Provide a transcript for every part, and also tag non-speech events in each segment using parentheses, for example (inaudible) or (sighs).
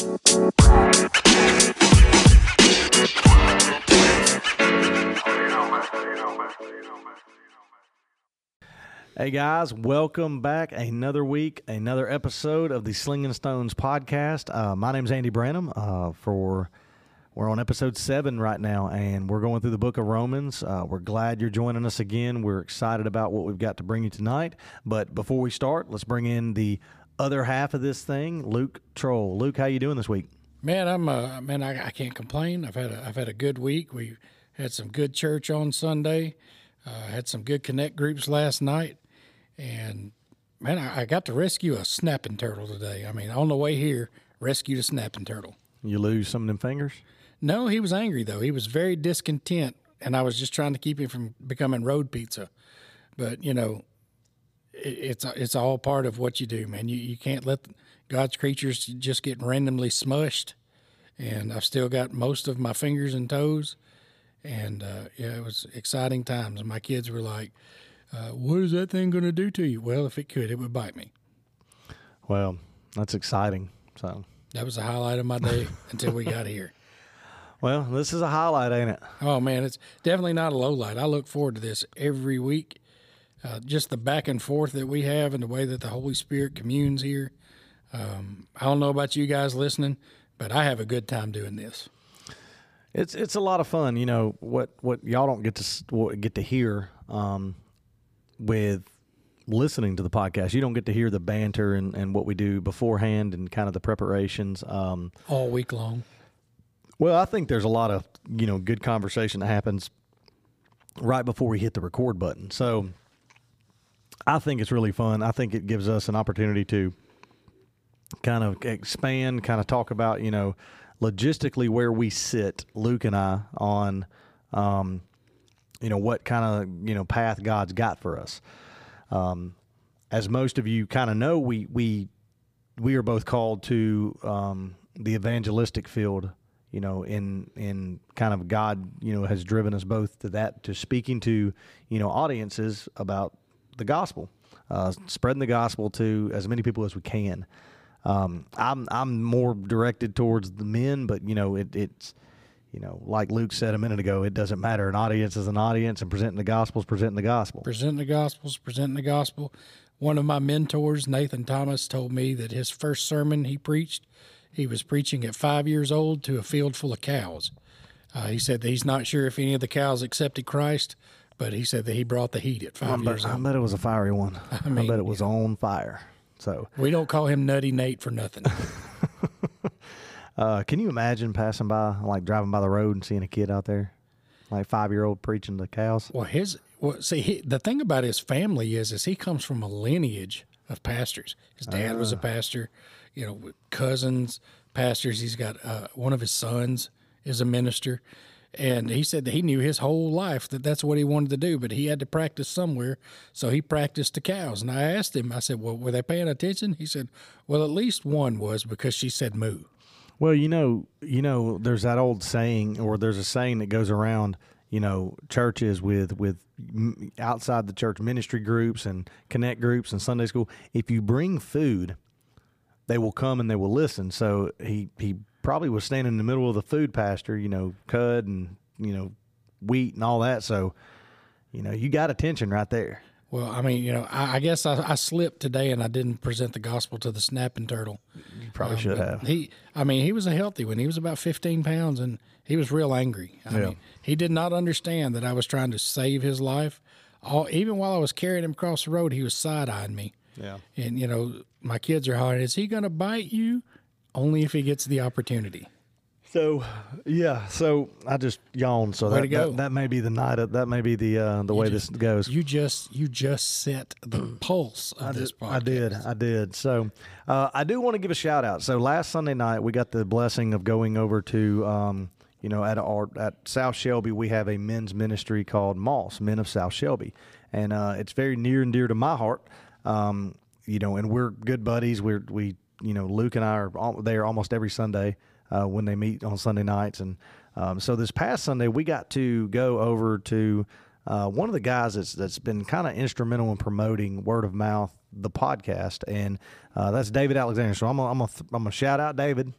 Hey guys, welcome back. Another week, another episode of the Slinging Stones podcast. Uh, my name's Andy Branham. Uh, for we're on episode seven right now, and we're going through the book of Romans. Uh, we're glad you're joining us again. We're excited about what we've got to bring you tonight. But before we start, let's bring in the other half of this thing, Luke Troll. Luke, how you doing this week? Man, I'm uh, man, I, I can't complain. I've had a, I've had a good week. We had some good church on Sunday. Uh, had some good connect groups last night, and man, I, I got to rescue a snapping turtle today. I mean, on the way here, rescued a snapping turtle. You lose some of them fingers? No, he was angry though. He was very discontent, and I was just trying to keep him from becoming road pizza. But you know, it's it's all part of what you do, man. You you can't let God's creatures just get randomly smushed. And I've still got most of my fingers and toes, and uh, yeah, it was exciting times. And my kids were like, uh, "What is that thing going to do to you?" Well, if it could, it would bite me. Well, that's exciting. So That was the highlight of my day (laughs) until we got here. Well, this is a highlight, ain't it? Oh man, it's definitely not a low light. I look forward to this every week. Uh, just the back and forth that we have and the way that the Holy Spirit communes here. Um, I don't know about you guys listening, but I have a good time doing this. It's it's a lot of fun. You know what what y'all don't get to what- get to hear um, with listening to the podcast. You don't get to hear the banter and, and what we do beforehand and kind of the preparations. Um, All week long. well, I think there's a lot of you know good conversation that happens right before we hit the record button. So I think it's really fun. I think it gives us an opportunity to kind of expand, kind of talk about you know logistically where we sit, Luke and I, on um, you know what kind of you know path God's got for us. Um, as most of you kind of know, we we we are both called to um, the evangelistic field. You know, in in kind of God, you know, has driven us both to that to speaking to you know audiences about the gospel, uh, spreading the gospel to as many people as we can. Um, I'm I'm more directed towards the men, but you know, it, it's you know, like Luke said a minute ago, it doesn't matter. An audience is an audience, and presenting the gospel is presenting the gospel. presenting the gospels, presenting the gospel. One of my mentors, Nathan Thomas, told me that his first sermon he preached, he was preaching at five years old to a field full of cows. Uh, he said that he's not sure if any of the cows accepted Christ, but he said that he brought the heat at five I years I old. bet it was a fiery one. (laughs) I, mean, bet it was on fire. So, We don't call him Nutty Nate for nothing. (laughs) uh, can you imagine passing by, like driving by the road and seeing a kid out there, like five year old preaching to cows? well, his well, see, he, the thing about his family is, is he comes from a lineage of pastors. His dad was a pastor, you know, cousins, pastors. He's got uh, one of his sons is a minister, and he said that he knew his whole life that that's what he wanted to do, but he had to practice somewhere, so he practiced the cows. And I asked him, I said, "Well, were they paying attention?" He said, "Well, at least one was because she said moo." Well, you know, you know, there's that old saying, or there's a saying that goes around. You know, churches with with outside the church ministry groups and connect groups and Sunday school. If you bring food, they will come and they will listen. So he he probably was standing in the middle of the food pasture. You know, cud and you know wheat and all that. So you know, you got attention right there. Well, I mean, you know, I, I guess I, I slipped today and I didn't present the gospel to the snapping turtle. You probably Um, should have. He, I mean, he was a healthy one. He was about 15 pounds and he was real angry. I Yeah. mean, he did not understand that I was trying to save his life. All, even while I was carrying him across the road, he was side eyeing me. Yeah. And, you know, my kids are hollering, is he going to bite you? Only if he gets the opportunity. So yeah, so I just yawned. So that, that that may be the night. Of, that may be the uh, the way just- this goes. You just, you just set the (clears throat) pulse of this podcast. I did. I did. So uh, I do want to give a shout out. So last Sunday night we got the blessing of going over to um, you know at our at South Shelby we have a men's ministry called Moss Men of South Shelby, and uh, it's very near and dear to my heart. Um, you know, and we're good buddies. We're we you know Luke and I are al- there almost every Sunday uh, when they meet on Sunday nights, and um, so this past Sunday we got to go over to uh, one of the guys that's that's been kind of instrumental in promoting word of mouth the podcast, and uh, that's David Alexander. So I'm gonna, I'm gonna, I'm gonna shout out David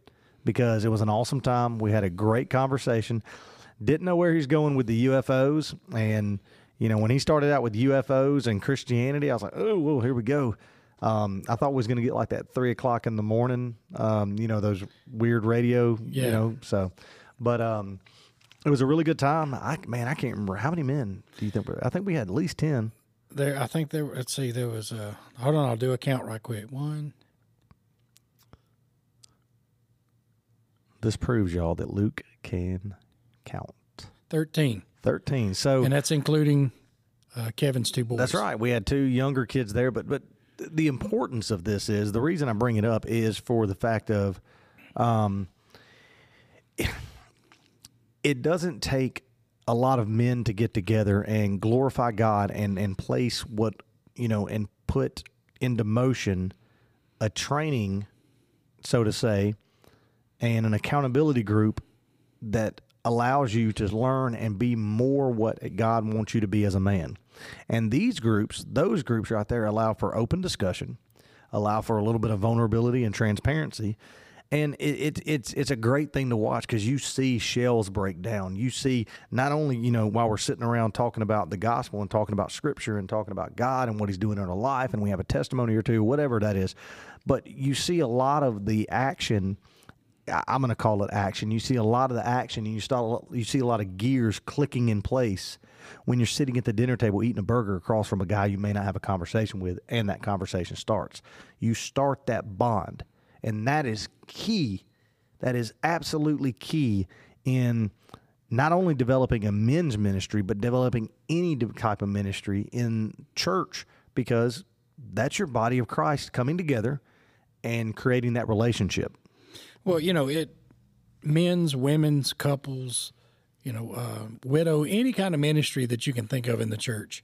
because it was an awesome time. We had a great conversation. Didn't know where he's going with the UFOs, and you know when he started out with UFOs and Christianity, I was like, oh, well, here we go. Um, I thought we was going to get like that three o'clock in the morning, um, you know, those weird radio, Yeah. you know. So, but um, it was a really good time. I man, I can't remember how many men do you think? were- I think we had at least ten. There, I think there. Let's see. There was a. Hold on, I'll do a count right quick. One. This proves y'all that Luke can count. 13 Thirteen. So and that's including uh, Kevin's two boys. That's right. We had two younger kids there, but but the importance of this is the reason I bring it up is for the fact of, um, (sighs) it doesn't take a lot of men to get together and glorify God and and place what you know and put into motion a training, so to say, and an accountability group that allows you to learn and be more what God wants you to be as a man. And these groups, those groups right there, allow for open discussion, allow for a little bit of vulnerability and transparency. And it, it, it's it's a great thing to watch because you see shells break down. You see not only you know while we're sitting around talking about the gospel and talking about scripture and talking about God and what He's doing in our life, and we have a testimony or two, whatever that is, but you see a lot of the action I'm going to call it action. You see a lot of the action, and you start you see a lot of gears clicking in place when you're sitting at the dinner table eating a burger across from a guy you may not have a conversation with, and that conversation starts. You start that bond, and that is key. That is absolutely key in not only developing a men's ministry, but developing any type of ministry in church because that's your body of Christ coming together and creating that relationship. Well, you know, it men's, women's, couples, you know, uh, widow, any kind of ministry that you can think of in the church,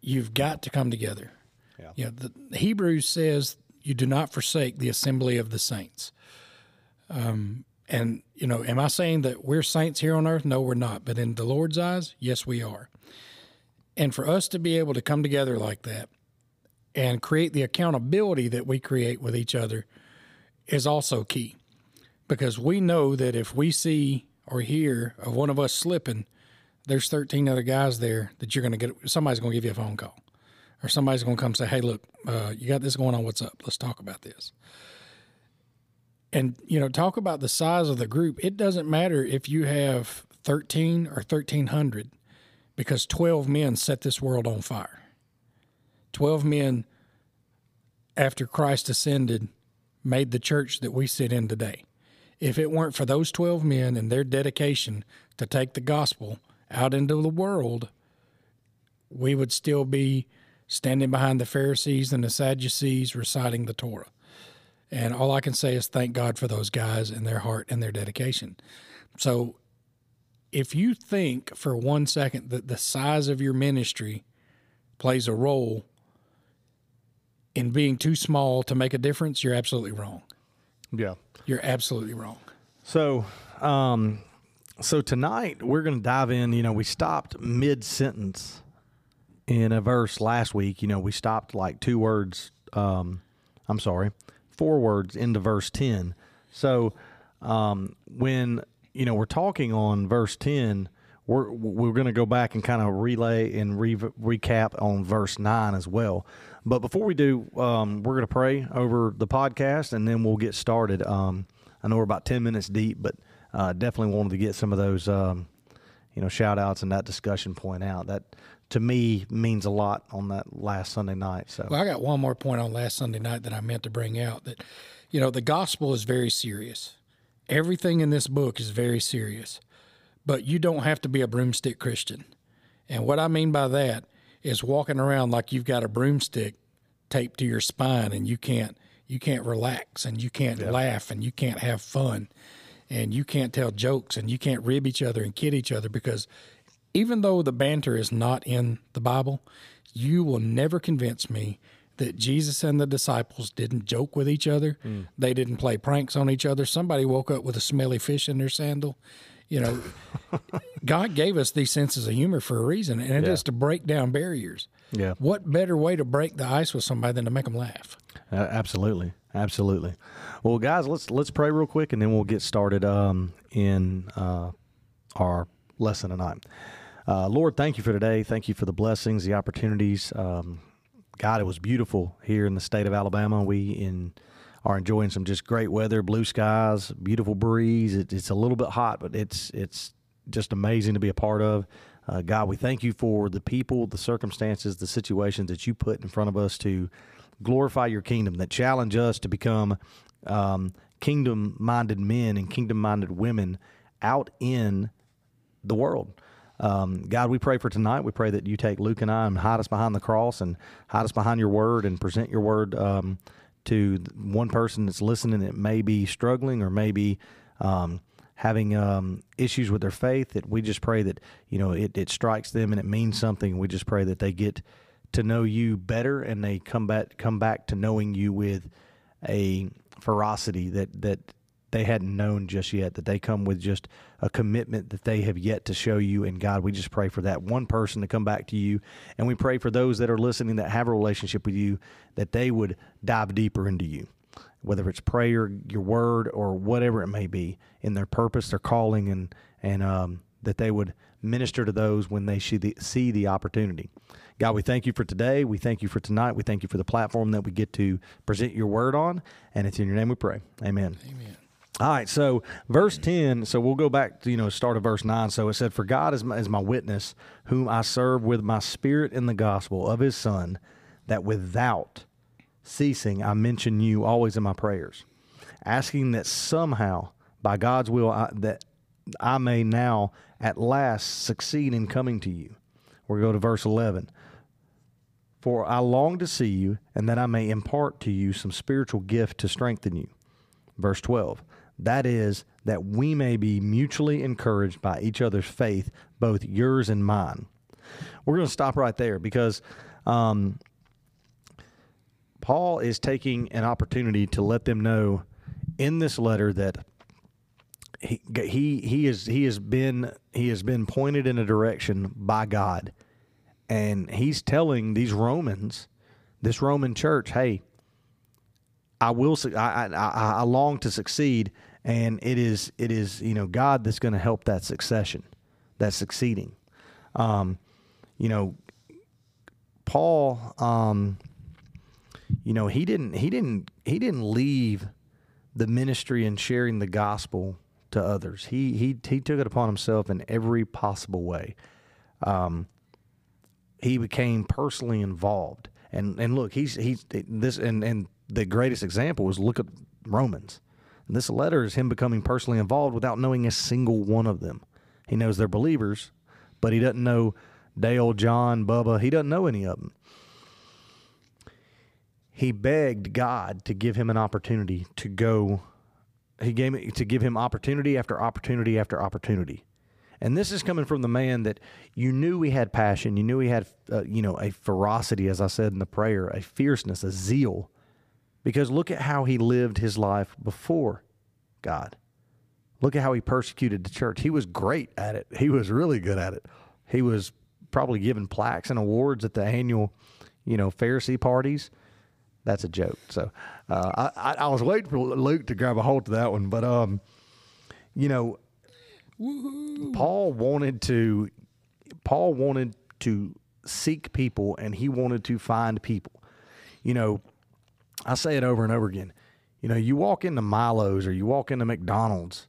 you've got to come together. Yeah. You know, the Hebrews says you do not forsake the assembly of the saints. Um, and you know, am I saying that we're saints here on earth? No, we're not. But in the Lord's eyes, yes, we are. And for us to be able to come together like that and create the accountability that we create with each other is also key because we know that if we see or hear of one of us slipping, there's 13 other guys there that you're going to get. Somebody's going to give you a phone call, or somebody's going to come say, "Hey, look, uh, you got this going on. What's up? Let's talk about this." And you know, talk about the size of the group. It doesn't matter if you have 13 or 1300, because 12 men set this world on fire. 12 men after Christ ascended made the church that we sit in today. If it weren't for those 12 men and their dedication to take the gospel out into the world, we would still be standing behind the Pharisees and the Sadducees reciting the Torah. And all I can say is thank God for those guys and their heart and their dedication. So if you think for one second that the size of your ministry plays a role in being too small to make a difference, you're absolutely wrong. Yeah. You're absolutely wrong. So, um, so tonight we're going to dive in. You know, we stopped mid sentence in a verse last week. You know, we stopped like two words. Um, I'm sorry, four words into verse ten. So, um, when you know we're talking on verse ten, we're we're going to go back and kind of relay and re- recap on verse nine as well. But before we do, um, we're going to pray over the podcast and then we'll get started. Um, I know we're about ten minutes deep, but uh, definitely wanted to get some of those, um, you know, shout outs and that discussion point out. That to me means a lot on that last Sunday night. So Well, I got one more point on last Sunday night that I meant to bring out that, you know, the gospel is very serious. Everything in this book is very serious, but you don't have to be a broomstick Christian. And what I mean by that is walking around like you've got a broomstick taped to your spine and you can't you can't relax and you can't laugh and you can't have fun and you can't tell jokes and you can't rib each other and kid each other because even though the banter is not in the Bible, you will never convince me that Jesus and the disciples didn't joke with each other. Hmm. They didn't play pranks on each other. Somebody woke up with a smelly fish in their sandal. You know, (laughs) God gave us these senses of humor for a reason, and it is to break down barriers. yeah, What better way to break the ice with somebody than to make them laugh? Uh, absolutely, absolutely. Well, guys, let's let's pray real quick, and then we'll get started um, in uh, our lesson tonight. Uh, Lord, thank you for today. Thank you for the blessings, the opportunities. Um, God, it was beautiful here in the state of Alabama. We in are enjoying some just great weather, blue skies, beautiful breeze. It, it's a little bit hot, but it's it's just amazing to be a part of. Uh, God, we thank you for the people, the circumstances, the situations that you put in front of us to glorify your kingdom, that challenge us to become um, kingdom minded men and kingdom minded women out in the world. Um, God, we pray for tonight. We pray that you take Luke and I and hide us behind the cross and hide us behind your word and present your word um, to one person that's listening that may be struggling or maybe um, having um, issues with their faith. That we just pray that you know it, it strikes them and it means something. We just pray that they get to know you better and they come back come back to knowing you with a ferocity that that they hadn't known just yet, that they come with just a commitment that they have yet to show you. And God, we just pray for that one person to come back to you. And we pray for those that are listening that have a relationship with you, that they would dive deeper into you, whether it's prayer, your word, or whatever it may be, in their purpose, their calling, and, and um, that they would minister to those when they see the, see the opportunity. God, we thank you for today. We thank you for tonight. We thank you for the platform that we get to present your word on. And it's in your name we pray. Amen. Amen. All right, so verse 10, so we'll go back to, you know, start of verse 9. So it said, For God is my, is my witness, whom I serve with my spirit in the gospel of his Son, that without ceasing I mention you always in my prayers, asking that somehow, by God's will, I, that I may now at last succeed in coming to you. We'll go to verse 11. For I long to see you, and that I may impart to you some spiritual gift to strengthen you. Verse 12 that is, that we may be mutually encouraged by each other's faith, both yours and mine. We're going to stop right there because um, Paul is taking an opportunity to let them know in this letter that he he he is he has been he has been pointed in a direction by God, and he's telling these Romans, this Roman church, hey, I will. I, I, I long to succeed, and it is it is you know God that's going to help that succession, that succeeding. Um, you know, Paul. Um, you know he didn't he didn't he didn't leave the ministry and sharing the gospel to others. He he he took it upon himself in every possible way. Um, he became personally involved. And and look, he's he's this and and the greatest example is look at Romans. And this letter is him becoming personally involved without knowing a single one of them. He knows they're believers, but he doesn't know Dale, John, Bubba. He doesn't know any of them. He begged God to give him an opportunity to go. He gave to give him opportunity after opportunity after opportunity. And this is coming from the man that you knew he had passion, you knew he had, uh, you know, a ferocity, as I said in the prayer, a fierceness, a zeal because look at how he lived his life before God. Look at how he persecuted the church. He was great at it. He was really good at it. He was probably given plaques and awards at the annual, you know, Pharisee parties. That's a joke. So uh, I, I was waiting for Luke to grab a hold of that one, but um, you know, Woo-hoo. Paul wanted to. Paul wanted to seek people, and he wanted to find people. You know, I say it over and over again. You know, you walk into Milo's or you walk into McDonald's.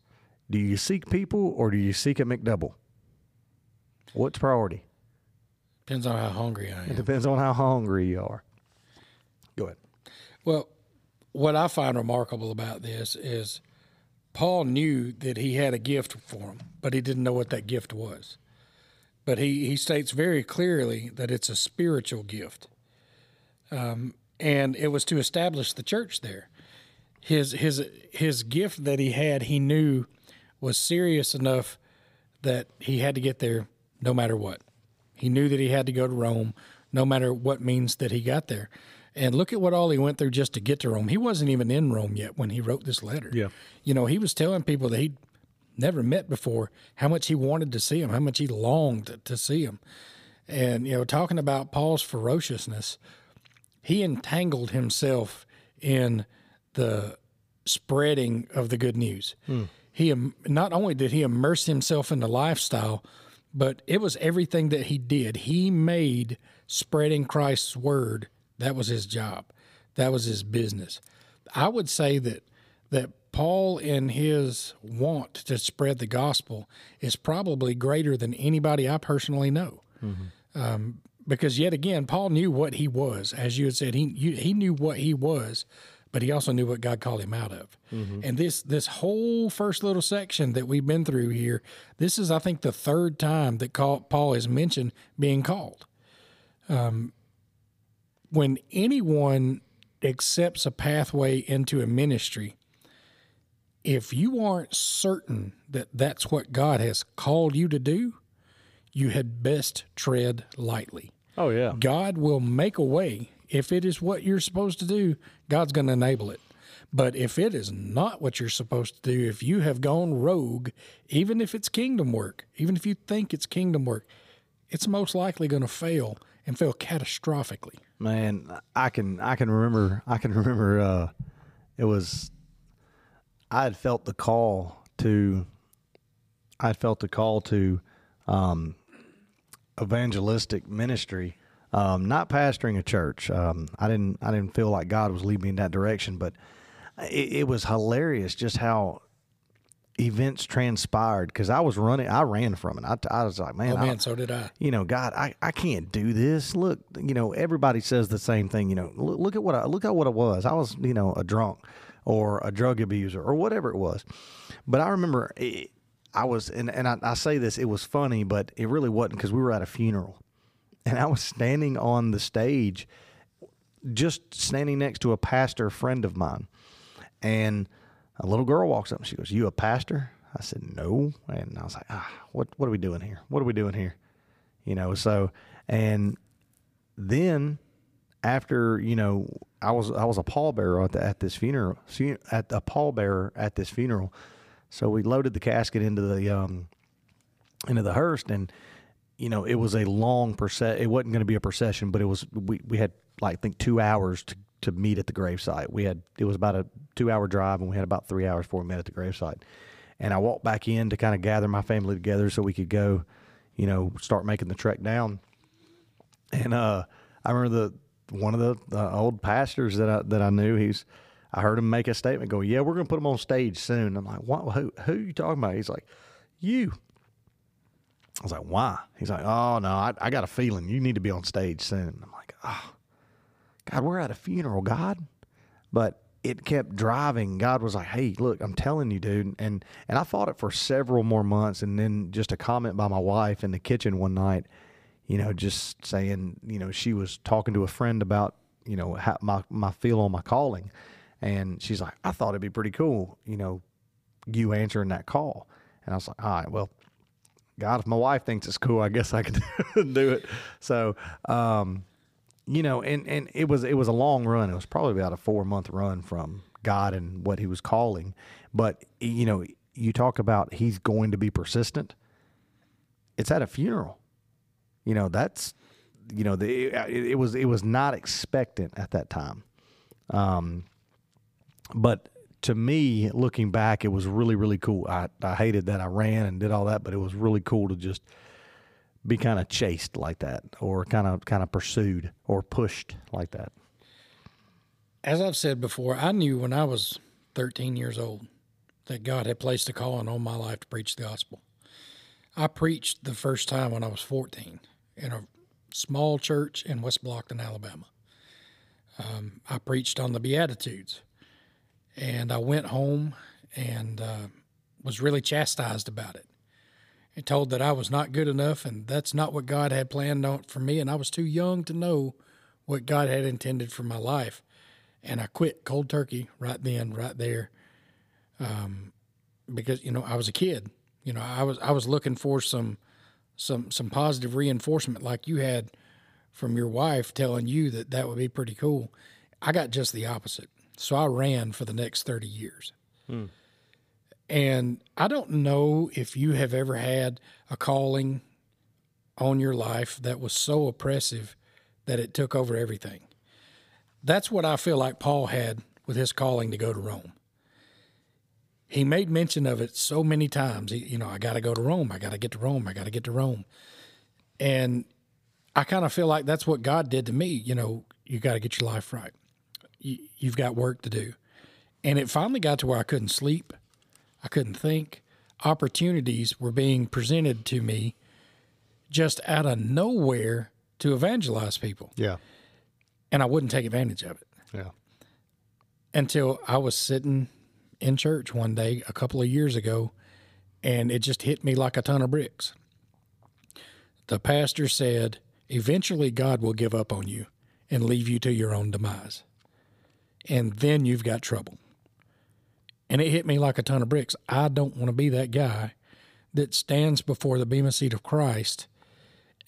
Do you seek people or do you seek a McDouble? What's priority? Depends on how hungry I am. It depends on how hungry you are. Go ahead. Well, what I find remarkable about this is Paul knew that he had a gift for him, but he didn't know what that gift was. But he, he states very clearly that it's a spiritual gift. Um, and it was to establish the church there. His his his gift that he had, he knew was serious enough that he had to get there no matter what. He knew that he had to go to Rome no matter what means that he got there. And look at what all he went through just to get to Rome. He wasn't even in Rome yet when he wrote this letter. Yeah. You know, he was telling people that he'd never met before how much he wanted to see him, how much he longed to see him. And, you know, talking about Paul's ferociousness, he entangled himself in the spreading of the good news. He not only did he immerse himself in the lifestyle, but it was everything that he did. He made spreading Christ's word that was his job. That was his business. I would say that that Paul in his want to spread the gospel is probably greater than anybody I personally know. Um, because yet again, Paul knew what he was, as you had said. He you, he knew what he was, but he also knew what God called him out of. And this this whole first little section that we've been through here, this is I think the third time that call, Paul has mentioned being called. Um, when anyone accepts a pathway into a ministry, if you aren't certain that that's what God has called you to do, you had best tread lightly. Oh yeah. God will make a way. If it is what you're supposed to do, God's going to enable it. But if it is not what you're supposed to do, if you have gone rogue, even if it's kingdom work, even if you think it's kingdom work, it's most likely going to fail and fail catastrophically. Man, I can I can remember I can remember uh it was I had felt the call to I had felt the call to um evangelistic ministry. Um, not pastoring a church. Um, I didn't. I didn't feel like God was leading me in that direction. But it, it was hilarious just how events transpired because I was running. I ran from it. I, I was like, man, Oh I- man, so did I. you know, God, I, I can't do this. Look, you know, everybody says the same thing. You know, look, look at what I look at what it was. I was, you know, a drunk or a drug abuser or whatever it was. But I remember it, I was, and, and I, I say this, it was funny, but it really wasn't because we were at a funeral, and I was standing on the stage, just standing next to a pastor friend of mine, and a little girl walks up and she goes, "You a pastor?" I said, "No," and I was like, "Ah, what what are we doing here? What are we doing here?" You know. So, and then after you know, I was I was a pallbearer at the, at this funeral, at a pallbearer at this funeral. So we loaded the casket into the um into the hearse, and you know, it was a long process. It wasn't going to be a procession, but it was. We we had like I think two hours to to meet at the gravesite. We had it was about a two hour drive, and we had about three hours before we met at the gravesite. And I walked back in to kind of gather my family together so we could go, you know, start making the trek down. And uh, I remember the one of the, the old pastors that I that I knew. He's I heard him make a statement. Go, yeah, we're going to put him on stage soon. I'm like, what? Who? Who are you talking about? He's like, you. I was like, why? He's like, oh no, I, I got a feeling you need to be on stage soon. I'm like, oh, God, we're at a funeral, God. But it kept driving. God was like, hey, look, I'm telling you, dude. And and I fought it for several more months. And then just a comment by my wife in the kitchen one night, you know, just saying, you know, she was talking to a friend about, you know, how my my feel on my calling, and she's like, I thought it'd be pretty cool, you know, you answering that call. And I was like, all right, well, God, if my wife thinks it's cool, I guess I can (laughs) do it. So, um, you know, and, and it was it was a long run. It was probably about a four month run from God and what He was calling. But you know, you talk about He's going to be persistent. It's at a funeral. You know, that's you know, the, it, it was it was not expectant at that time. Um, but to me, looking back, it was really, really cool. I, I hated that I ran and did all that, but it was really cool to just be kind of chased like that, or kind of kind of pursued or pushed like that. As I've said before, I knew when I was 13 years old that God had placed a calling on my life to preach the gospel. I preached the first time when I was 14 in a small church in West Blockton, Alabama. Um, I preached on the Beatitudes, and I went home and uh, was really chastised about it. And told that I was not good enough, and that's not what God had planned for me, and I was too young to know what God had intended for my life and I quit cold turkey right then, right there, um, because you know I was a kid. You know, I was I was looking for some some some positive reinforcement, like you had from your wife telling you that that would be pretty cool. I got just the opposite, so I ran for the next thirty years. Hmm. And I don't know if you have ever had a calling on your life that was so oppressive that it took over everything That's what I feel like Paul had with his calling to go to Rome. He made mention of it so many times. He, you know, I got to go to Rome. I got to get to Rome. I got to get to Rome. And I kind of feel like that's what God did to me. You know, you got to get your life right. You, you've got work to do. And it finally got to where I couldn't sleep. I couldn't think. Opportunities were being presented to me just out of nowhere to evangelize people. Yeah. And I wouldn't take advantage of it Yeah. until I was sitting in church one day a couple of years ago and it just hit me like a ton of bricks. The pastor said, Eventually, God will give up on you and leave you to your own demise. And then you've got trouble. And it hit me like a ton of bricks. I don't want to be that guy that stands before the Bema seat of Christ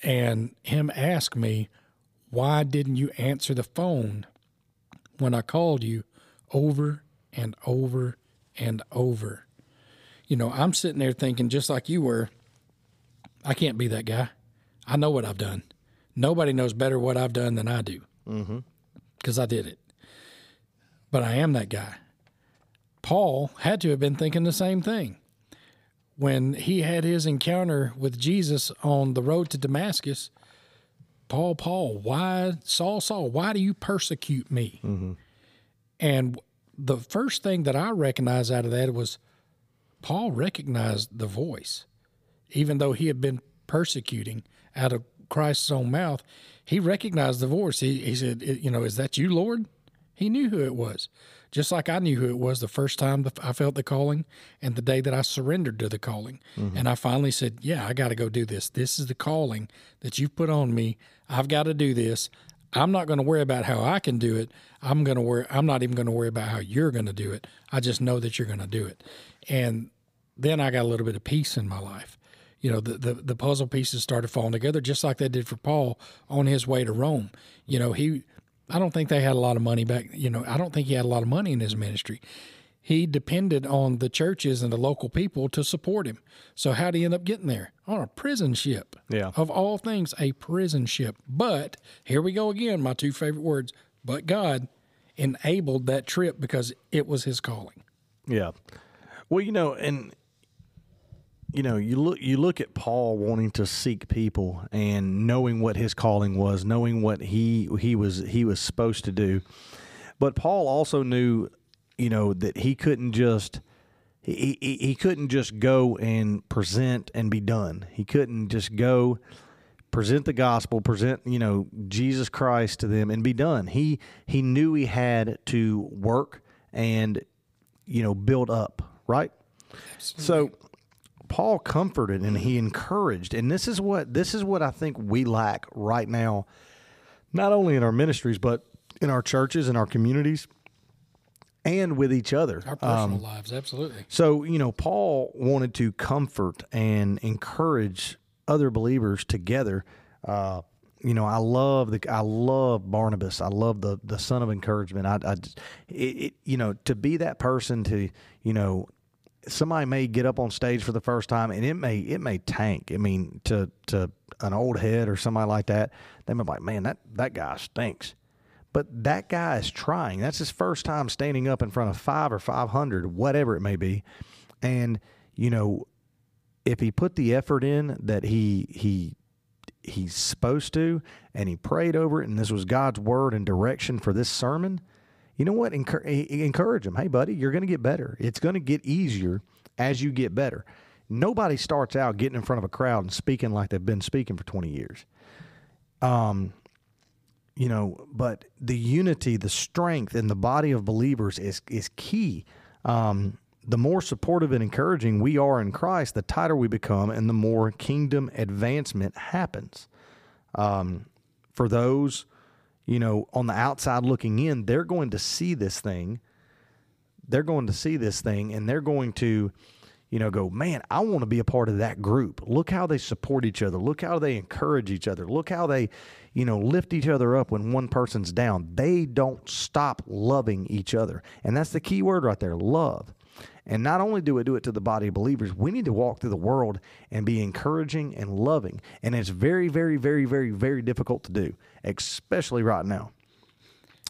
and him ask me, Why didn't you answer the phone when I called you over and over and over. You know, I'm sitting there thinking, just like you were, I can't be that guy. I know what I've done. Nobody knows better what I've done than I do mm-hmm. because I did it. But I am that guy. Paul had to have been thinking the same thing. When he had his encounter with Jesus on the road to Damascus, Paul, Paul, why, Saul, Saul, why do you persecute me? Mm-hmm. And the first thing that I recognized out of that was Paul recognized the voice. Even though he had been persecuting out of Christ's own mouth, he recognized the voice. He, he said, You know, is that you, Lord? He knew who it was, just like I knew who it was the first time I felt the calling and the day that I surrendered to the calling. Mm-hmm. And I finally said, Yeah, I got to go do this. This is the calling that you've put on me. I've got to do this. I'm not going to worry about how I can do it. I'm going to worry. I'm not even going to worry about how you're going to do it. I just know that you're going to do it. And then I got a little bit of peace in my life. You know, the, the the puzzle pieces started falling together, just like they did for Paul on his way to Rome. You know, he. I don't think they had a lot of money back. You know, I don't think he had a lot of money in his ministry. He depended on the churches and the local people to support him. So how did he end up getting there? On a prison ship. Yeah. Of all things, a prison ship. But here we go again, my two favorite words. But God enabled that trip because it was his calling. Yeah. Well, you know, and you know, you look you look at Paul wanting to seek people and knowing what his calling was, knowing what he he was he was supposed to do. But Paul also knew, you know, that he couldn't just he, he, he couldn't just go and present and be done. He couldn't just go present the gospel, present, you know, Jesus Christ to them and be done. He he knew he had to work and you know, build up, right? So Paul comforted and he encouraged, and this is what this is what I think we lack right now, not only in our ministries but in our churches and our communities, and with each other. Our personal lives, absolutely. So, you know, Paul wanted to comfort and encourage other believers together. Uh, you know, I love the I love Barnabas. I love the the son of encouragement. I, I just- it, it, you know, to be that person to, you know, somebody may get up on stage for the first time and it may it may tank. I mean, to to an old head or somebody like that, they may be like, man, that that guy stinks. But that guy is trying. That's his first time standing up in front of five or five hundred, whatever it may be, and you know, if he put the effort in that he he he's supposed to, and he prayed over it, and this was God's word and direction for this sermon, you know what? Encour- encourage them. Hey, buddy, you're going to get better. It's going to get easier as you get better. Nobody starts out getting in front of a crowd and speaking like they've been speaking for 20 years. Um, you know, but the unity, the strength in the body of believers is is key. Um, the more supportive and encouraging we are in Christ, the tighter we become, and the more kingdom advancement happens. Um, for those, you know, on the outside looking in, they're going to see this thing. They're going to see this thing, and they're going to, you know, go, man, I want to be a part of that group. Look how they support each other. Look how they encourage each other. Look how they, you know, lift each other up when one person's down. They don't stop loving each other. And that's the key word right there love. And not only do we do it to the body of believers, we need to walk through the world and be encouraging and loving. And it's very, very, very, very, very difficult to do, especially right now.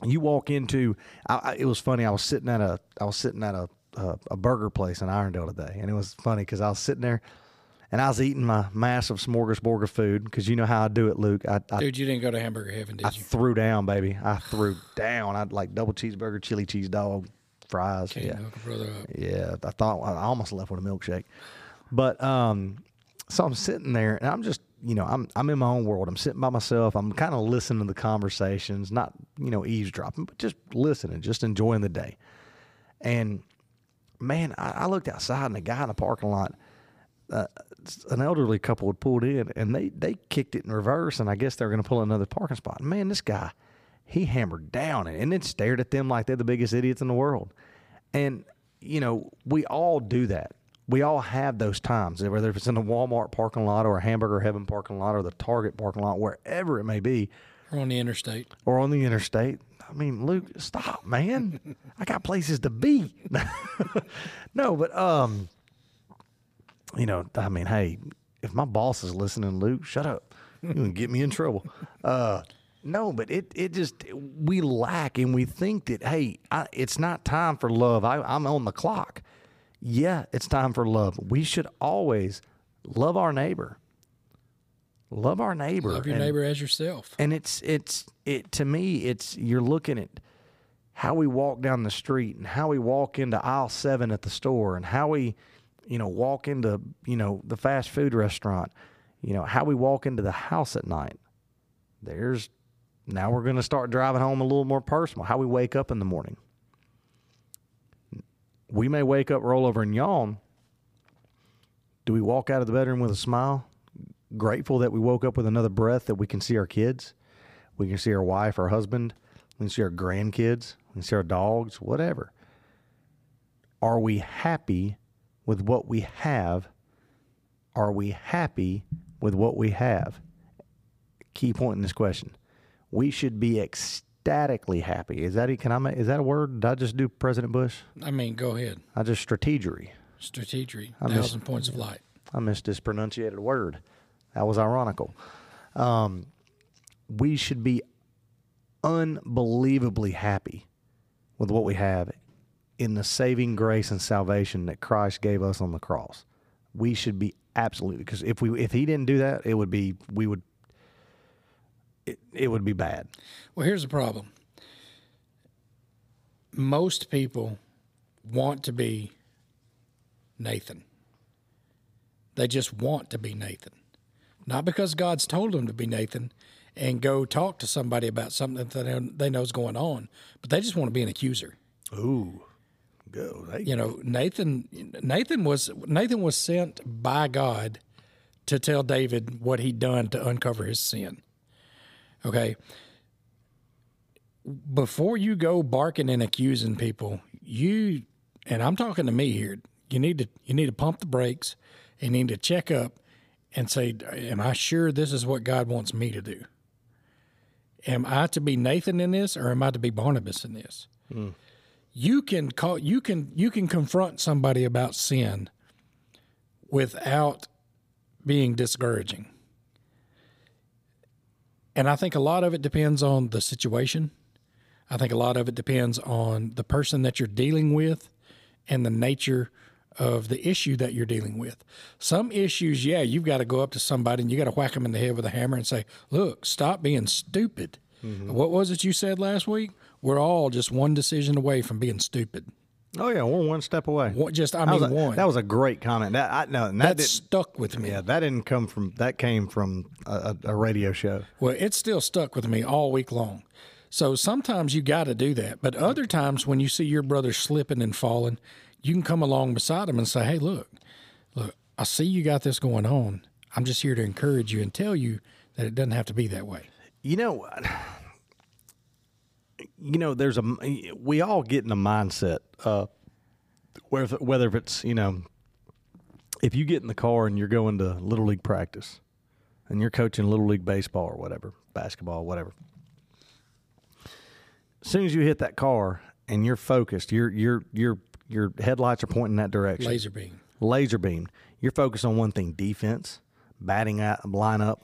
you walk into. I, I, it was funny. I was sitting at a. I was sitting at a a, a burger place in Irondale today, and it was funny because I was sitting there. And I was eating my massive smorgasbord of food because you know how I do it, Luke. I, I Dude, you didn't go to hamburger heaven, did I you? I threw down, baby. I threw down. I'd like double cheeseburger, chili cheese dog, fries. Can't yeah, yeah. I thought I almost left with a milkshake, but um, so I'm sitting there and I'm just, you know, I'm I'm in my own world. I'm sitting by myself. I'm kind of listening to the conversations, not you know eavesdropping, but just listening, just enjoying the day. And man, I, I looked outside and a guy in the parking lot uh, an elderly couple had pulled in and they, they kicked it in reverse and I guess they're going to pull another parking spot. Man, this guy, he hammered down and then stared at them like they're the biggest idiots in the world. And, you know, we all do that. We all have those times, whether it's in the Walmart parking lot or a Hamburger Heaven parking lot or the Target parking lot, wherever it may be, Or on the interstate. or on the interstate. I mean, Luke, stop, man. I got places to be. (laughs) no, but um, you know, I mean, hey, if my boss is listening, Luke, shut up. You can get me in trouble. Uh, no, but it it just we lack and we think that hey, I, it's not time for love. I, I'm on the clock. Yeah, it's time for love. We should always love our neighbor. Love our neighbor. Love your and- neighbor as yourself. and it's it's it to me it's you're looking at how we walk down the street and how we walk into aisle 7 at the store and how we you know walk into you know the fast food restaurant you know how we walk into the house at night there's now we're going to start driving home a little more personal how we wake up in the morning. We may wake up roll over and yawn. Do we walk out of the bedroom with a smile? Grateful that we woke up with another breath that we can see our kids. We can see our wife our husband. We can see our grandkids. We can see our dogs whatever. Are we happy with what we have? Are we happy with what we have? Key point in this question we should be ecstatically happy is that can I make, is that a word did I just do President Bush I mean, go ahead. I just strategery Strategery, miss- thousand points of light. I mispronunciated a word. That was ironical. Um, we should be unbelievably happy with what we have in the saving grace and salvation that Christ gave us on the cross. We should be absolutely because if we if he didn't do that, it would be we would it, it would be bad. Well, here's the problem. Most people want to be Nathan. They just want to be Nathan. Not because God's told them to be Nathan and go talk to somebody about something that they- know is going on, but they just want to be an accuser. Ooh, go. You know, Nathan Nathan was Nathan was sent by God to tell David what he'd done to uncover his sin. Okay. Before you go barking and accusing people, you and I'm talking to me here, you need to you need to pump the brakes and you need to check up and say, Am I sure this is what God wants me to do? Am I to be Nathan in this or am I to be Barnabas in this? Hmm. you can call you can you can confront somebody about sin without being discouraging and i think a lot of it depends on the situation. I think a lot of it depends on the person that you're dealing with and the nature of the issue that you're dealing with. Some issues yeah you've got to go up to somebody and you got to whack them in the head with a hammer and say look stop being stupid. Mm-hmm. What was it you said last week? We're all just one decision away from being stupid Oh yeah, we're one step away. What- just I That mean a, one. That was a great comment. That I no, that that stuck with me. Yeah, that didn't come from. That came from a, a, a radio show. Well, it still stuck with me all week long. So sometimes you got to do that, but other times when you see your brother slipping and falling, you can come along beside him and say, "Hey, look, look, I see you got this going on. I'm just here to encourage you and tell you that it doesn't have to be that way." You know, what? You know, there's a we all get in a mindset uh, whether whether it's you know, if you get in the car and you're going to little league practice, and you're coaching little league baseball or whatever, basketball, whatever. As soon as you hit that car and you're focused, your your your your headlights are pointing that direction. Laser beam. laser beam. You're focused on one thing: defense, batting lineup,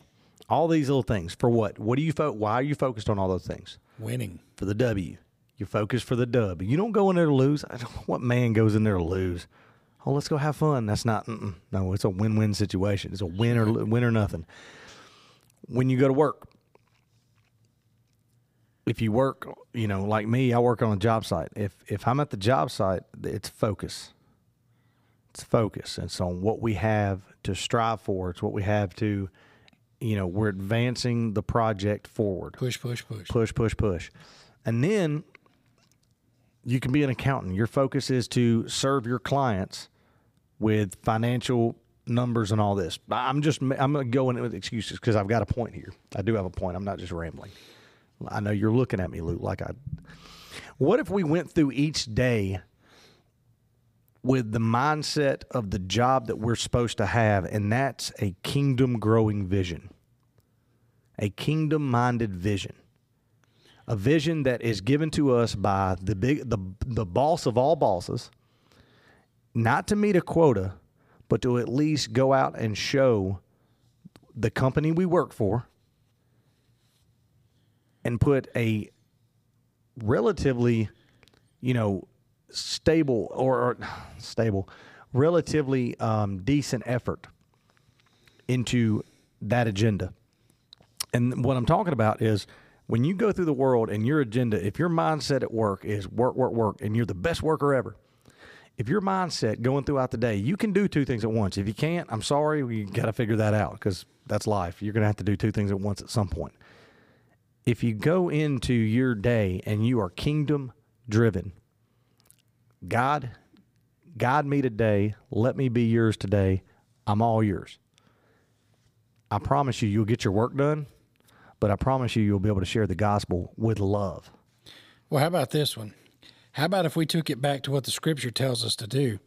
All these little things for what? What do you fo- Why are you focused on all those things? Winning. For the W. You focus for the dub. You don't go in there to lose. I don't, what man goes in there to lose? Oh, let's go have fun. That's not. Mm-mm. No, it's a win-win situation. It's a win or win or nothing. When you go to work, if you work, you know, like me, I work on a job site. If if I'm at the job site, it's focus. It's focus. It's on what we have to strive for. It's what we have to, you know, we're advancing the project forward. Push, push, push. Push, push, push. And then you can be an accountant. Your focus is to serve your clients with financial numbers and all this. I'm just I'm going with excuses because I've got a point here. I do have a point. I'm not just rambling. I know you're looking at me, Luke, like I. What if we went through each day with the mindset of the job that we're supposed to have, and that's a kingdom growing vision, a kingdom minded vision, a vision that is given to us by the big the the boss of all bosses, not to meet a quota, but to at least go out and show the company we work for and put a relatively, you know, stable or, or (sighs) stable, relatively um, decent effort into that agenda. And what I'm talking about is when you go through the world and your agenda, if your mindset at work is work, work, work, and you're the best worker ever, if your mindset going throughout the day, you can do two things at once. If you can't, I'm sorry, we got to figure that out because that's life. You're going to have to do two things at once at some point. If you go into your day and you are kingdom driven, God, guide me today. Let me be yours today. I'm all yours. I promise you, you'll get your work done, but I promise you, you'll be able to share the gospel with love. Well, how about this one? How about if we took it back to what the scripture tells us to do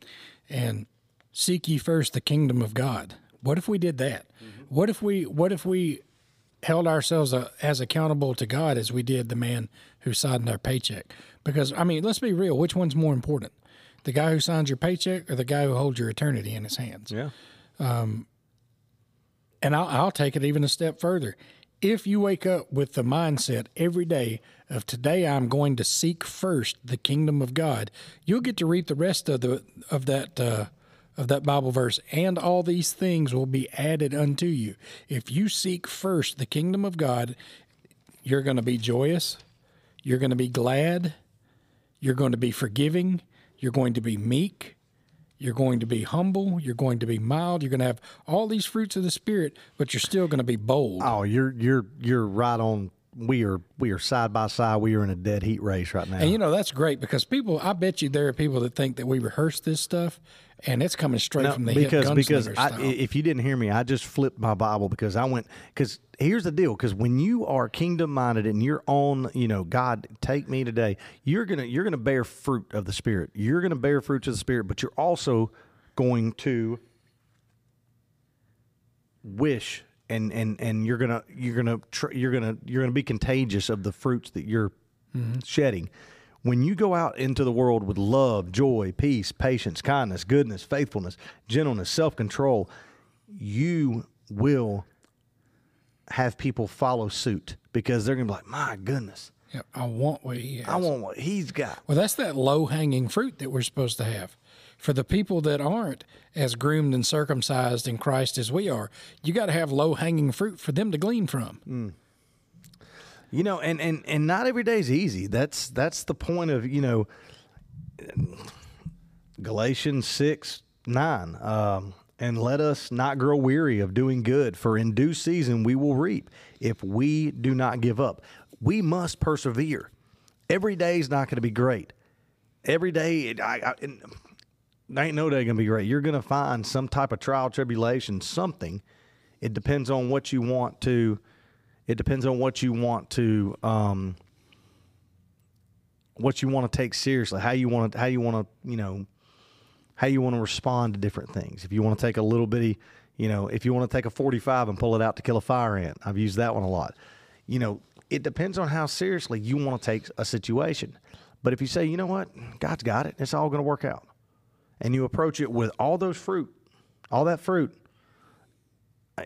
and seek ye first the kingdom of God? What if we did that? Mm-hmm. What if we what if we held ourselves uh, as accountable to God as we did the man who signed our paycheck? Because I mean, let's be real, which one's more important? The guy who signs your paycheck or the guy who holds your eternity in his hands? Yeah. Um, and I'll, I'll take it even a step further if you wake up with the mindset every day of today I'm going to seek first the kingdom of God, you'll get to read the rest of the of that uh, of that Bible verse, and all these things will be added unto you. If you seek first the kingdom of God, you're going to be joyous, you're going to be glad, you're going to be forgiving, you're going to be meek, you're going to be humble. You're going to be mild. You're going to have all these fruits of the spirit, but you're still going to be bold. Oh, you're you're you're right on. We are we are side by side. We are in a dead heat race right now. And you know that's great because people. I bet you there are people that think that we rehearse this stuff, and it's coming straight no, from the because because I, if you didn't hear me, I just flipped my Bible because I went because here's the deal because when you are kingdom minded and you're on you know God take me today, you're gonna you're gonna bear fruit of the Spirit. You're gonna bear fruits of the Spirit, but you're also going to wish and and and you're gonna you're gonna tr- you're gonna you're gonna be contagious of the fruits that you're mm-hmm. shedding when you go out into the world with love, joy, peace, patience, kindness, goodness, faithfulness, gentleness, self control, you will have people follow suit because they're going to be like, my goodness. Yeah, I want what he has. I want what he's got. Well, that's that low hanging fruit that we're supposed to have. For the people that aren't as groomed and circumcised in Christ as we are, you got to have low hanging fruit for them to glean from. Mm. You know, and, and, and not every day is easy. That's that's the point of you know Galatians six nine. Um, and let us not grow weary of doing good, for in due season we will reap if we do not give up. We must persevere. Every day is not going to be great. Every day, I, I, ain't no day going to be great. You're going to find some type of trial, tribulation, something. It depends on what you want to it depends on what you want to um, what you want to take seriously, how you want to how you want to you know how you want to respond to different things. If you want to take a little bitty, you know, if you want to take a 45 and pull it out to kill a fire ant, I've used that one a lot. You know, it depends on how seriously you want to take a situation. But if you say, you know what, God's got it, it's all going to work out, and you approach it with all those fruit, all that fruit,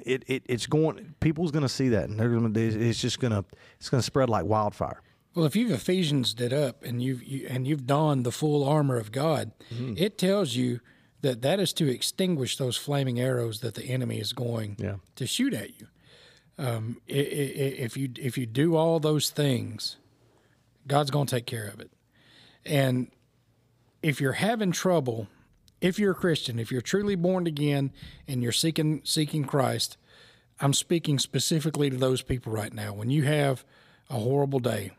it, it it's going. People's going to see that, and they're going to. It's just going to. It's going to spread like wildfire. Well, if you've Ephesians it up and you've you, and you've donned the full armor of God, Mm-hmm. it tells you that that is to extinguish those flaming arrows that the enemy is going Yeah. to shoot at you. Um, i- i- i- if you if you do all those things, God's going to take care of it. And if you're having trouble, if you're a Christian, if you're truly born again and you're seeking seeking Christ, I'm speaking specifically to those people right now. When you have a horrible day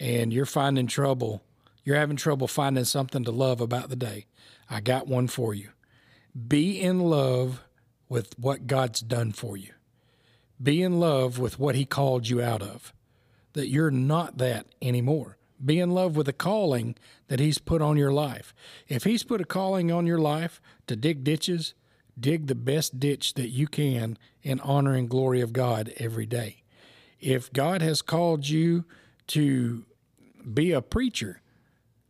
and you're finding trouble, you're having trouble finding something to love about the day, I got one for you. Be in love with what God's done for you. Be in love with what He called you out of, that you're not that anymore. Be in love with the calling that He's put on your life. If He's put a calling on your life to dig ditches, dig the best ditch that you can in honor and glory of God every day. If God has called you to be a preacher,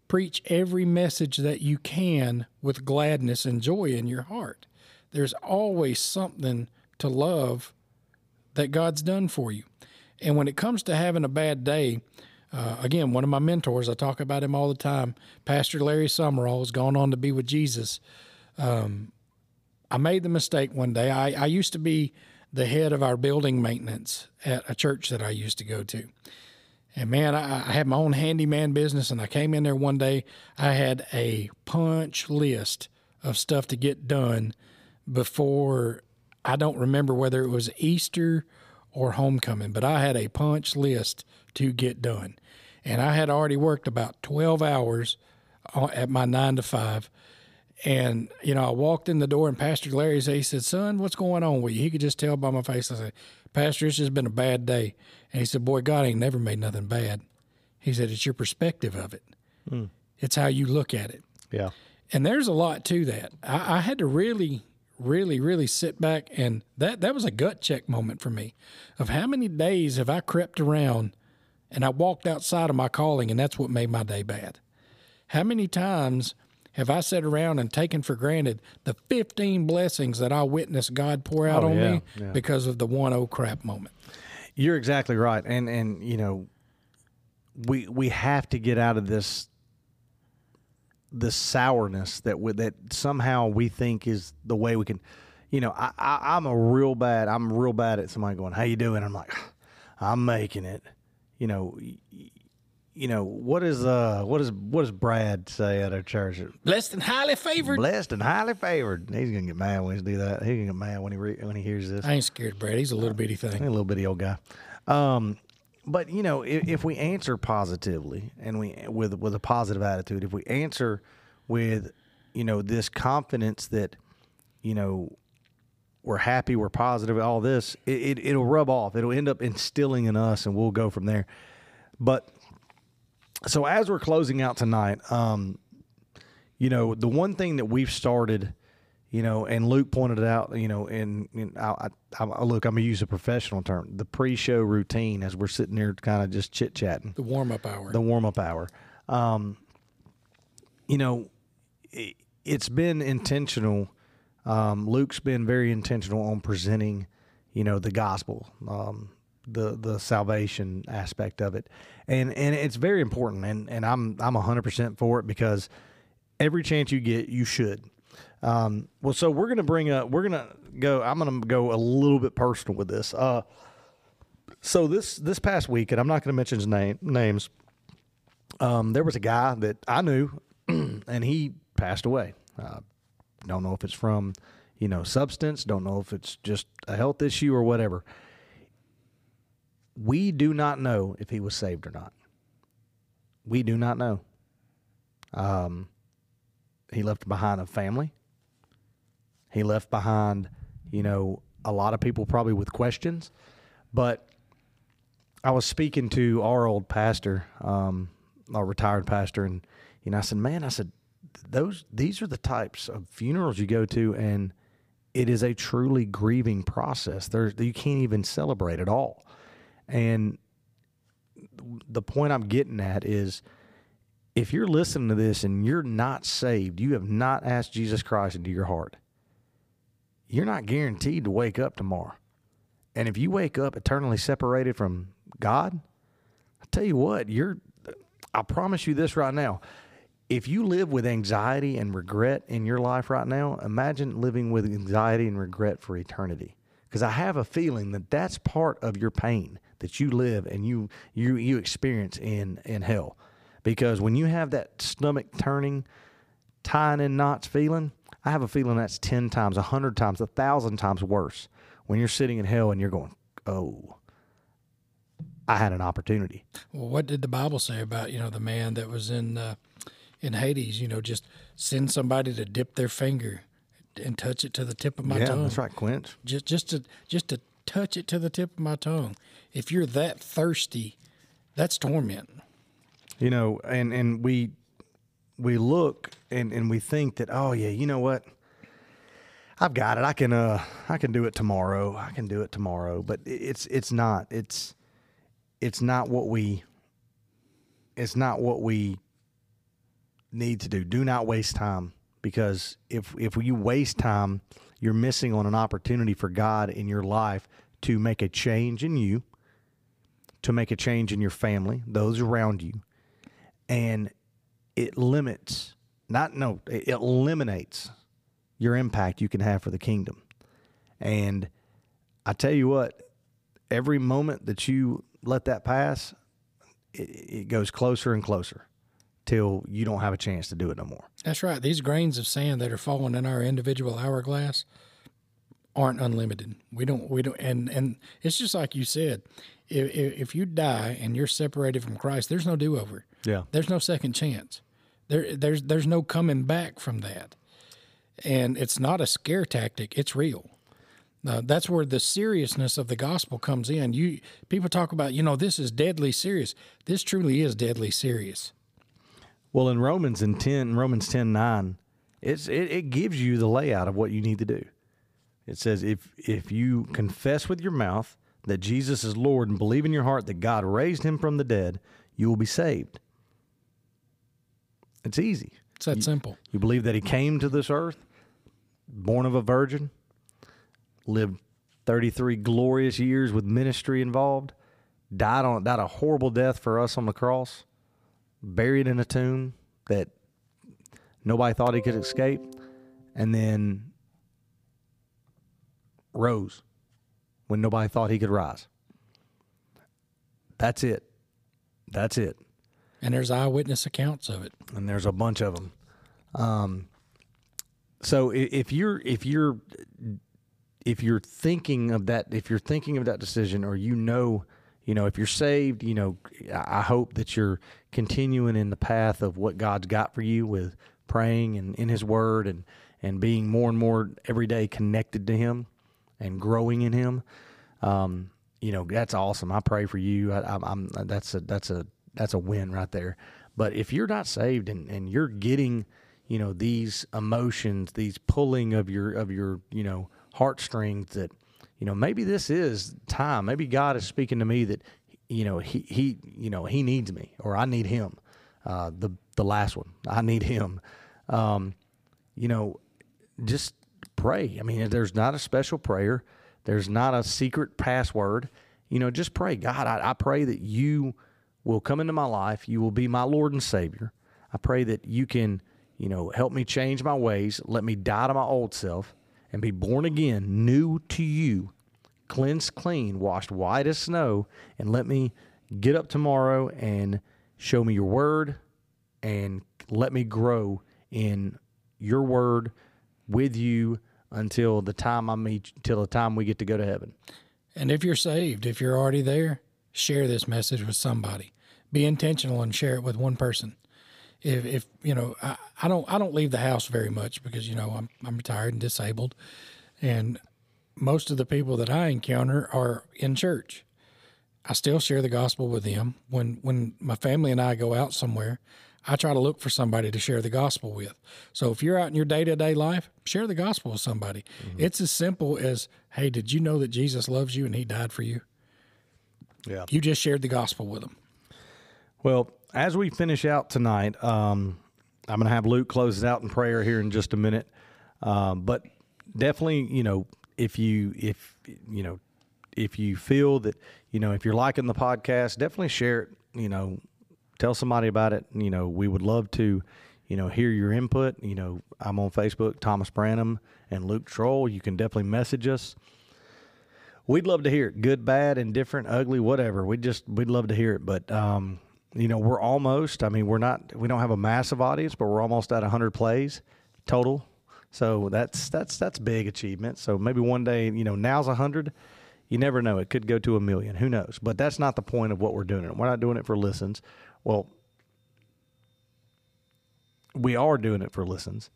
preach every message that you can with gladness and joy in your heart. There's always something to love that God's done for you. And when it comes to having a bad day, uh, again, one of my mentors, I talk about him all the time, Pastor Larry Summerall, has gone on to be with Jesus. Um, I made the mistake one day. I, I used to be the head of our building maintenance at a church that I used to go to. And man, I, I had my own handyman business, and I came in there one day. I had a punch list of stuff to get done before I don't remember whether it was Easter or homecoming, but I had a punch list to get done. And I had already worked about 12 hours uh, at my nine to five. And, you know, I walked in the door and Pastor Larry said, he said, son, what's going on with you? He could just tell by my face. I said, Pastor, it's just been a bad day. And he said, boy, God ain't never made nothing bad. He said, it's your perspective of it. It's how you look at it. Yeah. And there's a lot to that. I, I had to really, really, really sit back and that that was a gut check moment for me of how many days have I crept around and I walked outside of my calling and that's what made my day bad. How many times have I sat around and taken for granted the 15 blessings that I witnessed God pour out Oh, on yeah, me yeah. because of the one oh crap moment? You're exactly right, and and you know, we we have to get out of this this sourness that we, that somehow we think is the way we can. You know, I, I I'm a real bad. I'm real bad at somebody going, "How you doing?" I'm like, "I'm making it." You know, you know what is uh what is what does Brad say at our church? Blessed and highly favored. Blessed and highly favored. He's gonna get mad when he do that. He's gonna get mad when he re- when he hears this. I ain't scared, Brad. He's a little bitty thing. a little bitty old guy. Um, but you know, if, if we answer positively and we with with a positive attitude, if we answer with you know this confidence that you know we're happy, we're positive, all this, it, it it'll rub off. It'll end up instilling in us, and we'll go from there. But so as we're closing out tonight, um, you know, the one thing that we've started, you know, and Luke pointed it out, you know, and, and I, I, I look, I'm gonna use a professional term, the pre-show routine as we're sitting here, kind of just chit chatting, The warm up hour. the warm-up hour. Um, you know, it, it's been intentional. Um, Luke's been very intentional on presenting, you know, the gospel, um, the the salvation aspect of it, and and it's very important. And and I'm I'm hundred percent for it because every chance you get, you should. Um, well, so we're gonna bring up. We're gonna go. I'm gonna go a little bit personal with this. Uh, so this this past week, and I'm not gonna mention his name names. Um, there was a guy that I knew, (clears throat) and he passed away. Uh, don't know if it's from, you know, substance. Don't know if it's just a health issue or whatever. We do not know if he was saved or not. We do not know. Um, he left behind a family. He left behind, you know, a lot of people probably with questions. But I was speaking to our old pastor, um, our retired pastor, and you know, I said, "Man, I said those these are the types of funerals you go to, and it is a truly grieving process. There's you can't even celebrate at all." And the point I'm getting at is if you're listening to this and you're not saved, you have not asked Jesus Christ into your heart, you're not guaranteed to wake up tomorrow. And if you wake up eternally separated from God, I tell you what, you're I promise you this right now. If you live with anxiety and regret in your life right now, imagine living with anxiety and regret for eternity. Because I have a feeling that that's part of your pain that you live and you you you experience in in hell. Because when you have that stomach turning, tying in knots feeling, I have a feeling that's 10 times, 100 times, 1,000 times worse when you're sitting in hell and you're going, oh, I had an opportunity. Well, what did the Bible say about you know the man that was in uh, in Hades? You know, just send somebody to dip their finger and touch it to the tip of my yeah, tongue. that's right, Quinch. Just just to just to touch it to the tip of my tongue. If you're that thirsty, that's torment. You know, and and we we look and and we think that oh yeah, you know what? I've got it. I can uh I can do it tomorrow. I can do it tomorrow. But it's it's not. It's it's not what we it's not what we need to do. Do not waste time because if if you waste time, you're missing on an opportunity for God in your life to make a change in you, to make a change in your family, those around you, and it limits not no it eliminates your impact you can have for the kingdom and i tell you what every moment that you let that pass it, it goes closer and closer till you don't have a chance to do it no more That's right. These grains of sand that are falling in our individual hourglass aren't unlimited. We don't. We don't. And and it's just like you said. If, if if you die and you're separated from Christ, there's no do over. yeah There's no second chance. There there's there's no coming back from that. And it's not a scare tactic. It's real. Uh, that's where the seriousness of the gospel comes in. You people talk about, you know, this is deadly serious. This truly is deadly serious. well in romans in 10 romans 10 9 it's it, it gives you the layout of what you need to do it says if if you confess with your mouth that jesus is lord and believe in your heart that god raised him from the dead you will be saved it's easy It's that simple. You believe that he came to this earth, born of a virgin, lived 33 glorious years with ministry involved, died on died a horrible death for us on the cross, buried in a tomb that nobody thought he could escape, and then rose when nobody thought he could rise. That's it. That's it And there's eyewitness accounts of it. and there's a bunch of them. Um, so if you're if you're if you're thinking of that if you're thinking of that decision or you know you know if you're saved you know I hope that you're continuing in the path of what God's got for you with praying and in His Word and and being more and more every day connected to Him and growing in Him. Um, you know that's awesome. I pray for you. I, I'm that's a that's a that's a win right there. But if you're not saved and, and you're getting, you know, these emotions, these pulling of your of your, you know, heartstrings that, you know, maybe this is time. Maybe God is speaking to me that, you know, he he you know, he needs me or I need him. Uh the the last one. I need him. Um, you know, just pray. I mean, there's not a special prayer. There's not a secret password. You know, just pray. God, I, I pray that you will come into my life. You will be my Lord and Savior. I pray that you can, you know, help me change my ways. Let me die to my old self and be born again, new to you, cleansed clean, washed white as snow, and let me get up tomorrow and show me your word and let me grow in your word with you until the time I meet till the time we get to go to heaven. And if you're saved, if you're already there, share this message with somebody. Be intentional and share it with one person. If, if you know, I, I don't I don't leave the house very much because you know I'm I'm retired and disabled, and most of the people that I encounter are in church. I still share the gospel with them. When when my family and I go out somewhere, I try to look for somebody to share the gospel with. So if you're out in your day to day life, share the gospel with somebody. Mm-hmm. It's as simple as, hey, did you know that Jesus loves you and he died for you? Yeah. You just shared the gospel with them. Well, as we finish out tonight, um, I'm going to have Luke close it out in prayer here in just a minute. Um, but definitely, you know, if you if you know if you feel that you know if you're liking the podcast, definitely share it. You know, tell somebody about it. You know, we would love to, you know, hear your input. You know, I'm on Facebook, Thomas Branham and Luke Troll. You can definitely message us. We'd love to hear it, good, bad, indifferent, ugly, whatever. We just we'd love to hear it. But um, you know, we're almost. I mean, we're not. We don't have a massive audience, but we're almost at 100 plays total. So that's that's that's big achievement. So maybe one day, you know, now's 100 you never know. It could go to a million. Who knows? But that's not the point of what we're doing. We're not doing it for listens. Well, we are doing it for listens.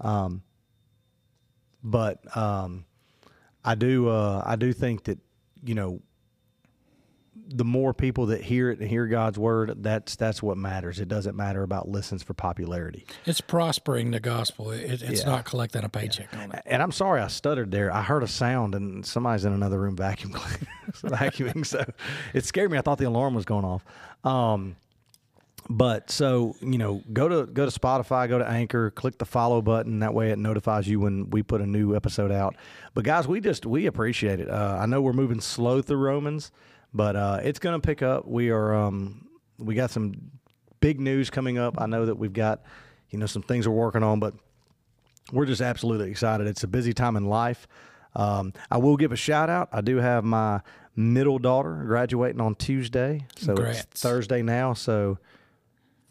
Um, but um, I do uh, I do think that you know the more people that hear it and hear God's word, that's that's what matters. It doesn't matter about listens for popularity. It's prospering the gospel. It, it's Yeah. not collecting a paycheck on it. And I'm sorry I stuttered there. I heard a sound and somebody's in another room vacuum (laughs) cleaning, vacuuming. So it scared me. I thought the alarm was going off. Um, but so you know, go to go to Spotify, go to Anchor, click the follow button. That way, it notifies you when we put a new episode out. But guys, we just we appreciate it. Uh, I know we're moving slow through Romans, but uh, it's going to pick up. We are um, we got some big news coming up. I know that we've got you know some things we're working on, but we're just absolutely excited. It's a busy time in life. Um, I will give a shout out. I do have my middle daughter graduating on Tuesday, so Congrats. it's Thursday now. So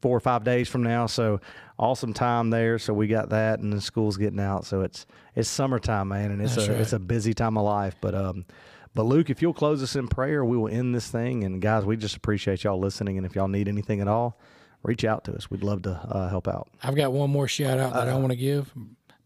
four or five days from now. So awesome time there. So we got that, and the school's getting out. So it's it's summertime, man, and it's That's a right. it's a busy time of life. But um, but Luke, if you'll close us in prayer, we will end this thing. And guys, we just appreciate y'all listening. And if y'all need anything at all, reach out to us. We'd love to uh, help out. I've got one more shout out that I Uh-huh. want to give.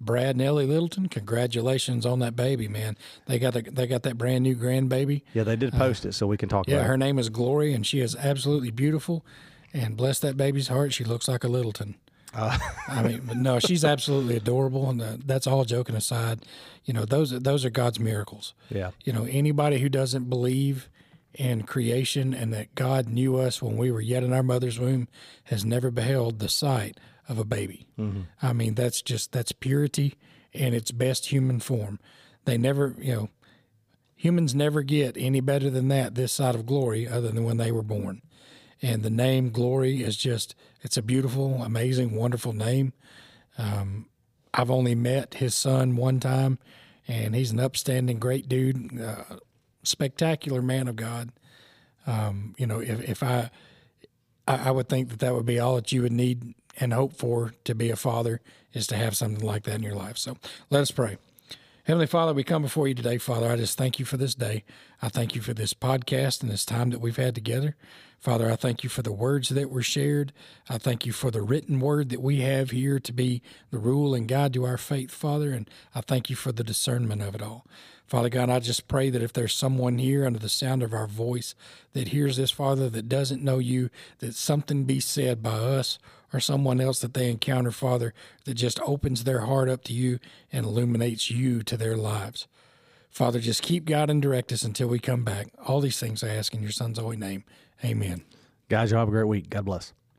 Brad and Ellie Littleton, congratulations on that baby, man. They got the, they got that brand new grandbaby. Yeah, they did post it, so we can talk Uh, Yeah, her name is Glory, and she is absolutely beautiful. And bless that baby's heart, she looks like a Littleton. Uh. (laughs) I mean, no, she's absolutely adorable, and uh, that's all joking aside. You know, those those are God's miracles. Yeah. You know, anybody who doesn't believe in creation and that God knew us when we were yet in our mother's womb has never beheld the sight of a baby. I mean, that's just that's purity in its best human form. They never, you know, humans never get any better than that this side of glory other than when they were born. And the name glory is just it's a beautiful, amazing, wonderful name. Um, I've only met his son one time, and he's an upstanding, great dude, uh, spectacular man of God. Um, you know, if, if I, I, I would think that that would be all that you would need and hope for to be a father is to have something like that in your life. So let us pray. Heavenly Father, we come before you today, Father. I just thank you for this day. I thank you for this podcast and this time that we've had together. Father, I thank you for the words that were shared. I thank you for the written word that we have here to be the rule and guide to our faith, Father. And I thank you for the discernment of it all. Father God, I just pray that if there's someone here under the sound of our voice that hears this, Father, that doesn't know you, that something be said by us or someone else that they encounter, Father, that just opens their heart up to you and illuminates you to their lives. Father, just keep God and direct us until we come back. All these things I ask in your son's holy name. Amen. Guys, y'all have a great week. God bless.